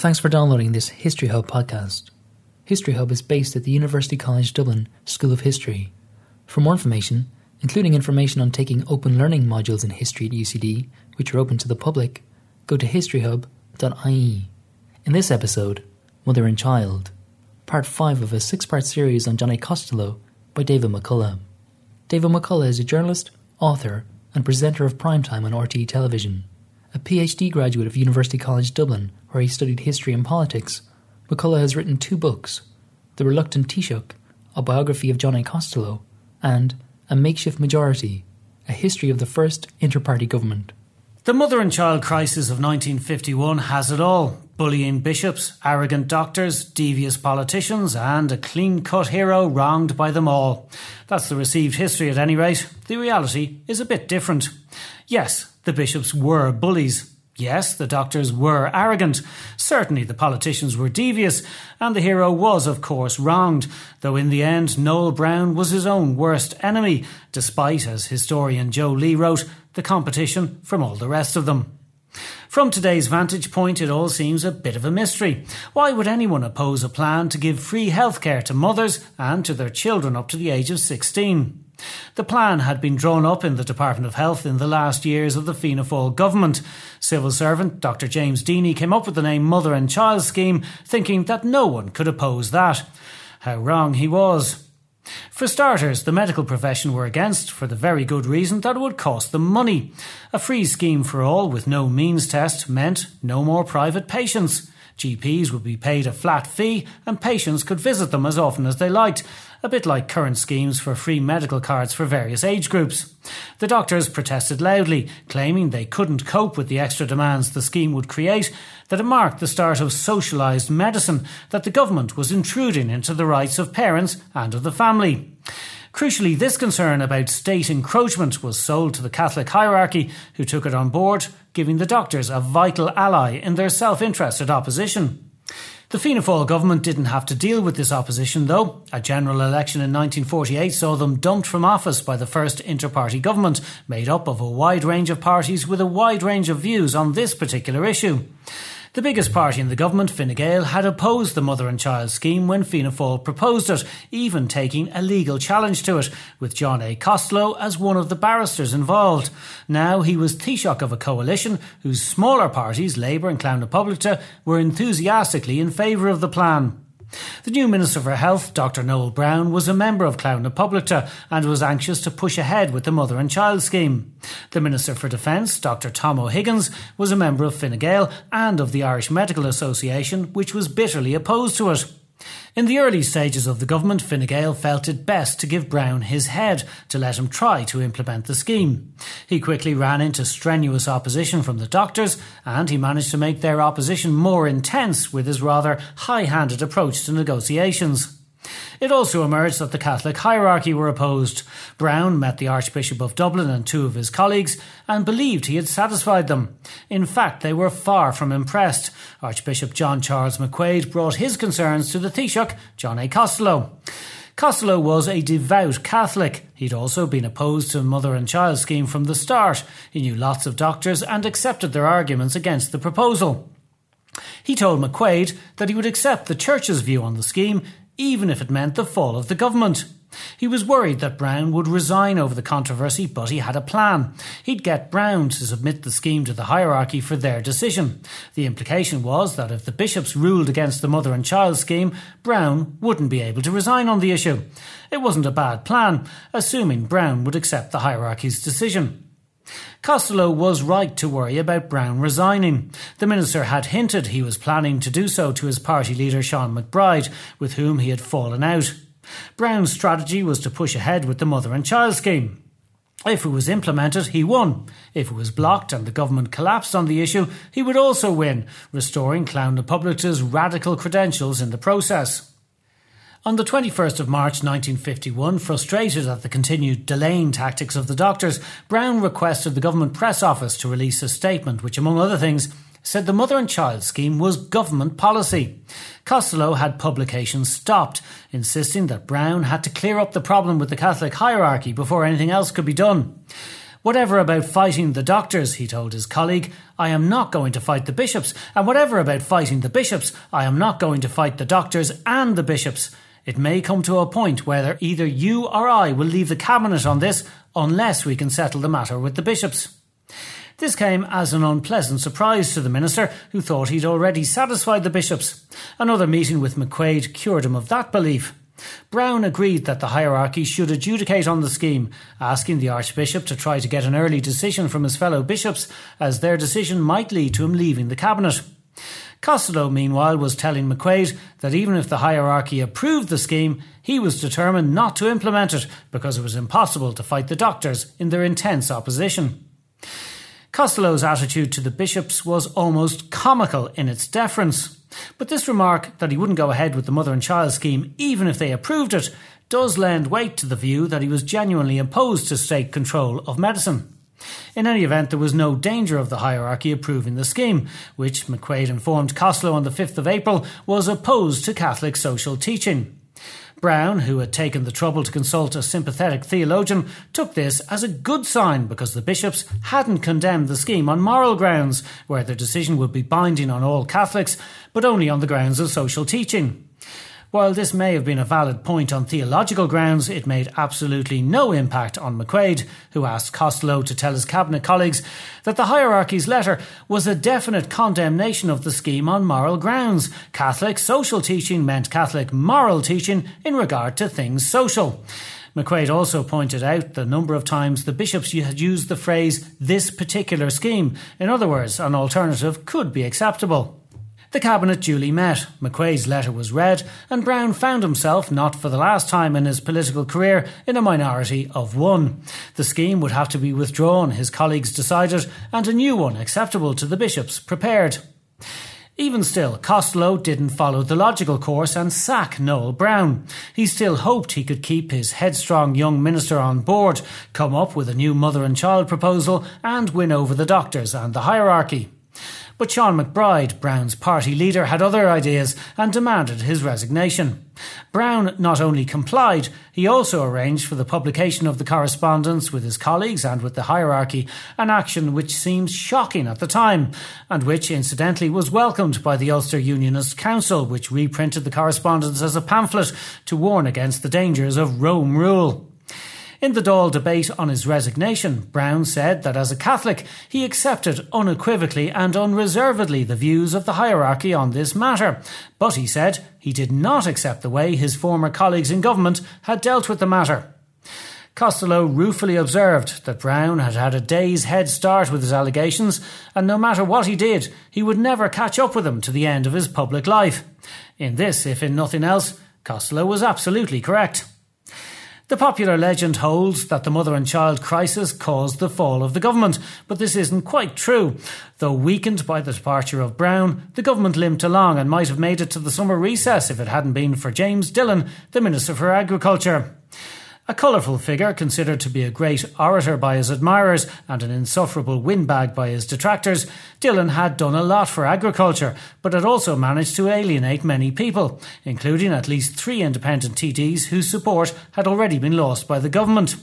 Thanks for downloading this History Hub podcast. History Hub is based at the University College Dublin School of History. For more information, including information on taking open learning modules in history at UCD, which are open to the public, go to historyhub.ie. In this episode, Mother and Child, part 5 of a six part series on John A. Costello by David McCullagh. David McCullagh is a journalist, author, and presenter of primetime on RTE television. A PhD graduate of University College Dublin, where he studied history and politics, McCullagh has written two books The Reluctant Taoiseach, a biography of John A. Costello, and A Makeshift Majority, a history of the first inter party government. The mother and child crisis of 1951 has it all bullying bishops, arrogant doctors, devious politicians, and a clean cut hero wronged by them all. That's the received history at any rate. The reality is a bit different. Yes, the bishops were bullies. Yes, the doctors were arrogant. Certainly the politicians were devious, and the hero was, of course, wronged, though in the end Noel Browne was his own worst enemy, despite, as historian Joe Lee wrote, the competition from all the rest of them. From today's vantage point, it all seems a bit of a mystery. Why would anyone oppose a plan to give free healthcare to mothers and to their children up to the age of 16? The plan had been drawn up in the Department of Health in the last years of the Fianna Fáil government. Civil servant Dr. James Deeny came up with the name Mother and Child Scheme, thinking that no one could oppose that. How wrong he was. For starters, the medical profession were against for the very good reason that it would cost them money. A free scheme for all with no means test meant no more private patients. GPs would be paid a flat fee and patients could visit them as often as they liked, a bit like current schemes for free medical cards for various age groups. The doctors protested loudly, claiming they couldn't cope with the extra demands the scheme would create, that it marked the start of socialised medicine, that the government was intruding into the rights of parents and of the family. Crucially, this concern about state encroachment was sold to the Catholic hierarchy, who took it on board, giving the doctors a vital ally in their self interested opposition. The Fianna Fáil government didn't have to deal with this opposition, though. A general election in 1948 saw them dumped from office by the first inter party government, made up of a wide range of parties with a wide range of views on this particular issue. The biggest party in the government, Fine Gael, had opposed the mother and child scheme when Fianna Fáil proposed it, even taking a legal challenge to it, with John A. Costello as one of the barristers involved. Now he was Taoiseach of a coalition whose smaller parties, Labour and Clann Poblachta, were enthusiastically in favour of the plan. The new Minister for Health, Dr. Noel Browne, was a member of Clann na Poblachta and was anxious to push ahead with the mother and child scheme. The Minister for Defence, Dr. Tom O'Higgins, was a member of Fine Gael and of the Irish Medical Association, which was bitterly opposed to it. In the early stages of the government, Fine Gael felt it best to give Browne his head to let him try to implement the scheme. He quickly ran into strenuous opposition from the doctors, and he managed to make their opposition more intense with his rather high handed approach to negotiations. It also emerged that the Catholic hierarchy were opposed. Browne met the Archbishop of Dublin and two of his colleagues and believed he had satisfied them. In fact, they were far from impressed. Archbishop John Charles McQuaid brought his concerns to the Taoiseach, John A. Costello. Costello was a devout Catholic. He'd also been opposed to the mother and child scheme from the start. He knew lots of doctors and accepted their arguments against the proposal. He told McQuaid that he would accept the Church's view on the scheme even if it meant the fall of the government. He was worried that Browne would resign over the controversy, but he had a plan. He'd get Browne to submit the scheme to the hierarchy for their decision. The implication was that if the bishops ruled against the mother and child scheme, Browne wouldn't be able to resign on the issue. It wasn't a bad plan, assuming Browne would accept the hierarchy's decision. Costello was right to worry about Browne resigning. The minister had hinted he was planning to do so to his party leader Sean MacBride, with whom he had fallen out. Browne's strategy was to push ahead with the mother and child scheme. If it was implemented, he won. If it was blocked and the government collapsed on the issue, he would also win, restoring Clann Poblachta's radical credentials in the process. On the 21st of March 1951, frustrated at the continued delaying tactics of the doctors, Browne requested the government press office to release a statement which, among other things, said the mother and child scheme was government policy. Costello had publication stopped, insisting that Browne had to clear up the problem with the Catholic hierarchy before anything else could be done. Whatever about fighting the doctors, he told his colleague, I am not going to fight the bishops. And whatever about fighting the bishops, I am not going to fight the doctors and the bishops. It may come to a point where either you or I will leave the cabinet on this unless we can settle the matter with the bishops. This came as an unpleasant surprise to the minister, who thought he'd already satisfied the bishops. Another meeting with McQuaid cured him of that belief. Browne agreed that the hierarchy should adjudicate on the scheme, asking the Archbishop to try to get an early decision from his fellow bishops, as their decision might lead to him leaving the cabinet. Costello, meanwhile, was telling McQuaid that even if the hierarchy approved the scheme, he was determined not to implement it because it was impossible to fight the doctors in their intense opposition. Costello's attitude to the bishops was almost comical in its deference. But this remark that he wouldn't go ahead with the mother and child scheme even if they approved it does lend weight to the view that he was genuinely opposed to state control of medicine. In any event, there was no danger of the hierarchy approving the scheme, which McQuaid informed Costello on the 5th of April was opposed to Catholic social teaching. Browne, who had taken the trouble to consult a sympathetic theologian, took this as a good sign because the bishops hadn't condemned the scheme on moral grounds, where their decision would be binding on all Catholics, but only on the grounds of social teaching. While this may have been a valid point on theological grounds, it made absolutely no impact on McQuaid, who asked Costello to tell his cabinet colleagues that the hierarchy's letter was a definite condemnation of the scheme on moral grounds. Catholic social teaching meant Catholic moral teaching in regard to things social. McQuaid also pointed out the number of times the bishops had used the phrase this particular scheme. In other words, an alternative could be acceptable. The Cabinet duly met, McQuaid's letter was read, and Browne found himself, not for the last time in his political career, in a minority of one. The scheme would have to be withdrawn, his colleagues decided, and a new one, acceptable to the bishops, prepared. Even still, Costello didn't follow the logical course and sack Noel Browne. He still hoped he could keep his headstrong young minister on board, come up with a new mother and child proposal, and win over the doctors and the hierarchy. But Sean MacBride, Browne's party leader, had other ideas and demanded his resignation. Browne not only complied, he also arranged for the publication of the correspondence with his colleagues and with the hierarchy, an action which seems shocking at the time, and which incidentally was welcomed by the Ulster Unionist Council, which reprinted the correspondence as a pamphlet to warn against the dangers of Rome rule. In the Dáil debate on his resignation, Browne said that as a Catholic, he accepted unequivocally and unreservedly the views of the hierarchy on this matter. But he said he did not accept the way his former colleagues in government had dealt with the matter. Costello ruefully observed that Browne had had a day's head start with his allegations, and no matter what he did, he would never catch up with them to the end of his public life. In this, if in nothing else, Costello was absolutely correct. The popular legend holds that the mother and child crisis caused the fall of the government, but this isn't quite true. Though weakened by the departure of Browne, the government limped along and might have made it to the summer recess if it hadn't been for James Dillon, the Minister for Agriculture. A colourful figure, considered to be a great orator by his admirers and an insufferable windbag by his detractors, Dillon had done a lot for agriculture, but had also managed to alienate many people, including at least three independent TDs whose support had already been lost by the government.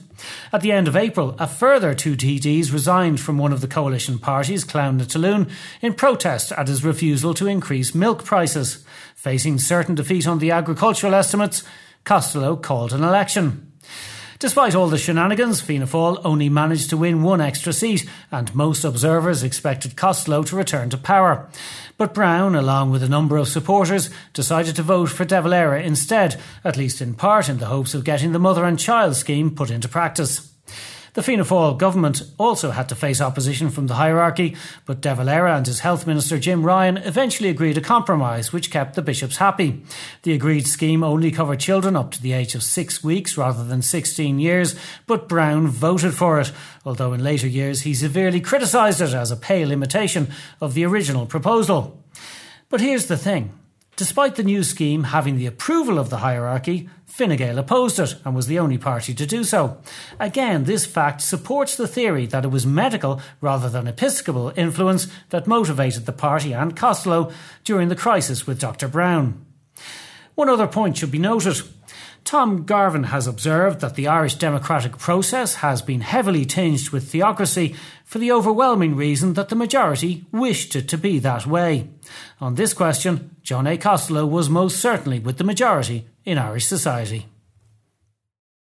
At the end of April, a further two TDs resigned from one of the coalition parties, Clann na Talmhan, in protest at his refusal to increase milk prices. Facing certain defeat on the agricultural estimates, Costello called an election. Despite all the shenanigans, Fianna Fáil only managed to win one extra seat, and most observers expected Costello to return to power. But Browne, along with a number of supporters, decided to vote for De Valera instead, at least in part in the hopes of getting the mother and child scheme put into practice. The Fianna Fáil government also had to face opposition from the hierarchy, but De Valera and his health minister Jim Ryan eventually agreed a compromise which kept the bishops happy. The agreed scheme only covered children up to the age of six weeks rather than 16 years, but Browne voted for it, although in later years he severely criticised it as a pale imitation of the original proposal. But here's the thing. Despite the new scheme having the approval of the hierarchy, Fine Gael opposed it and was the only party to do so. Again, this fact supports the theory that it was medical rather than episcopal influence that motivated the party and Costello during the crisis with Dr. Browne. One other point should be noted. Tom Garvin has observed that the Irish democratic process has been heavily tinged with theocracy for the overwhelming reason that the majority wished it to be that way. On this question, John A. Costello was most certainly with the majority in Irish society.